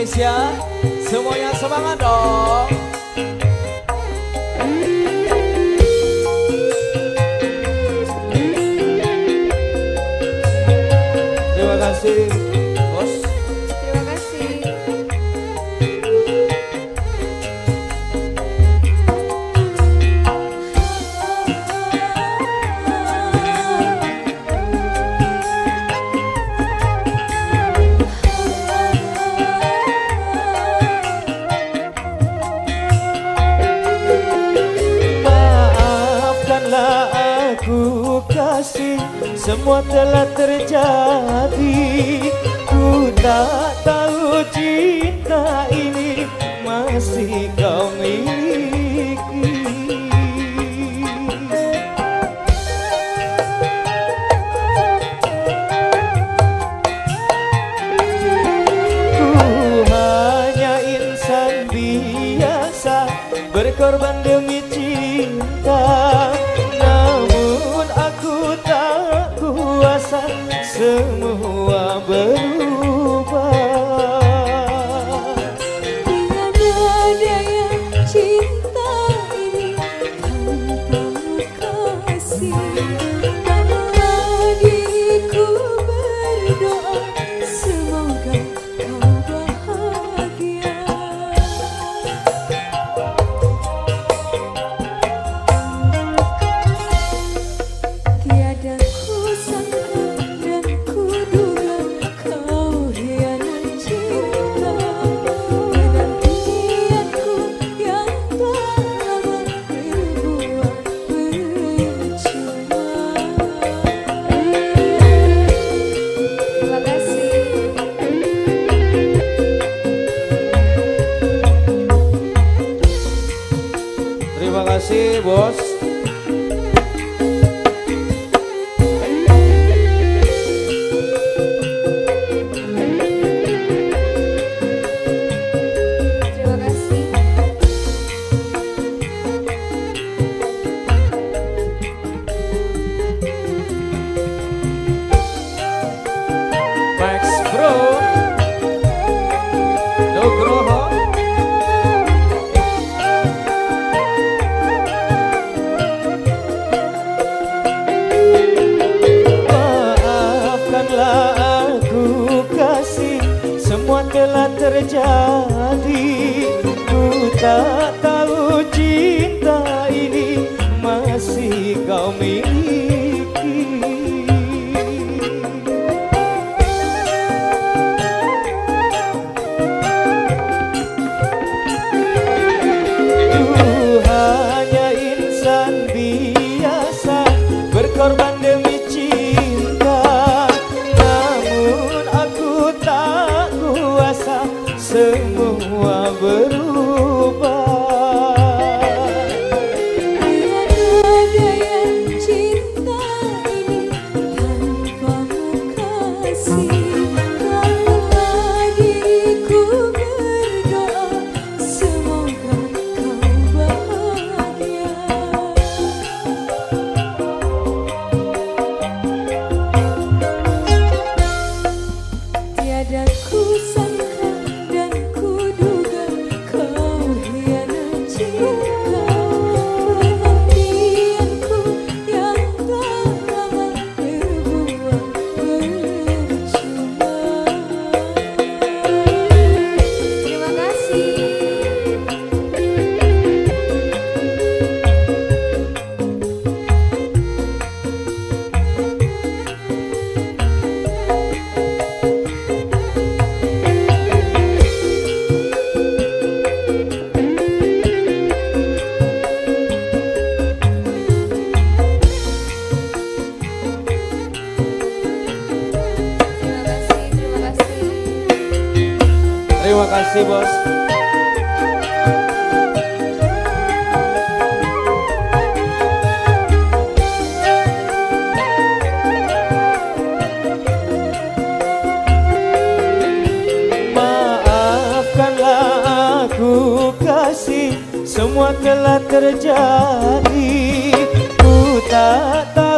Indonesia. Semuanya semangat dong semua telah terjadi. Ku tak tahu cinta ini masih kau miliki. Ku hanya insan biasa berkorban demi kasih bos tak tahu cinta ini masih kau miliki. Ku hanya insan biasa berkorban demi cinta. Namun aku tak kuasa semua berubah Terima kasih bos. Maafkanlah aku kasih semua telah terjadi Ku tak tahu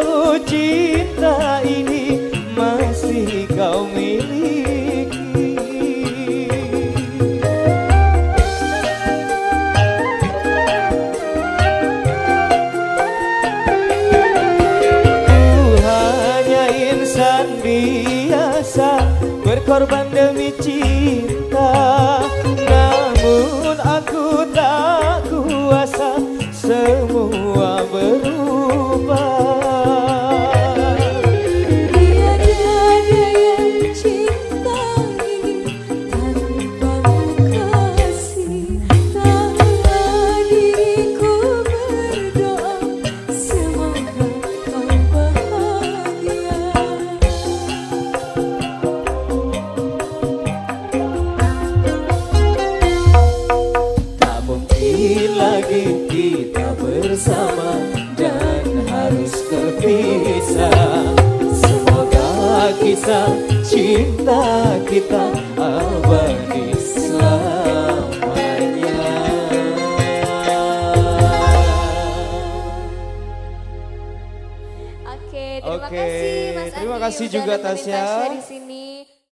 permitir. Bersama dan harus terpisah Semoga kisah cinta kita abadi selamanya Oke, terima Oke, kasih Mas terima Andi kasih juga, Tasya. Tasya di sini.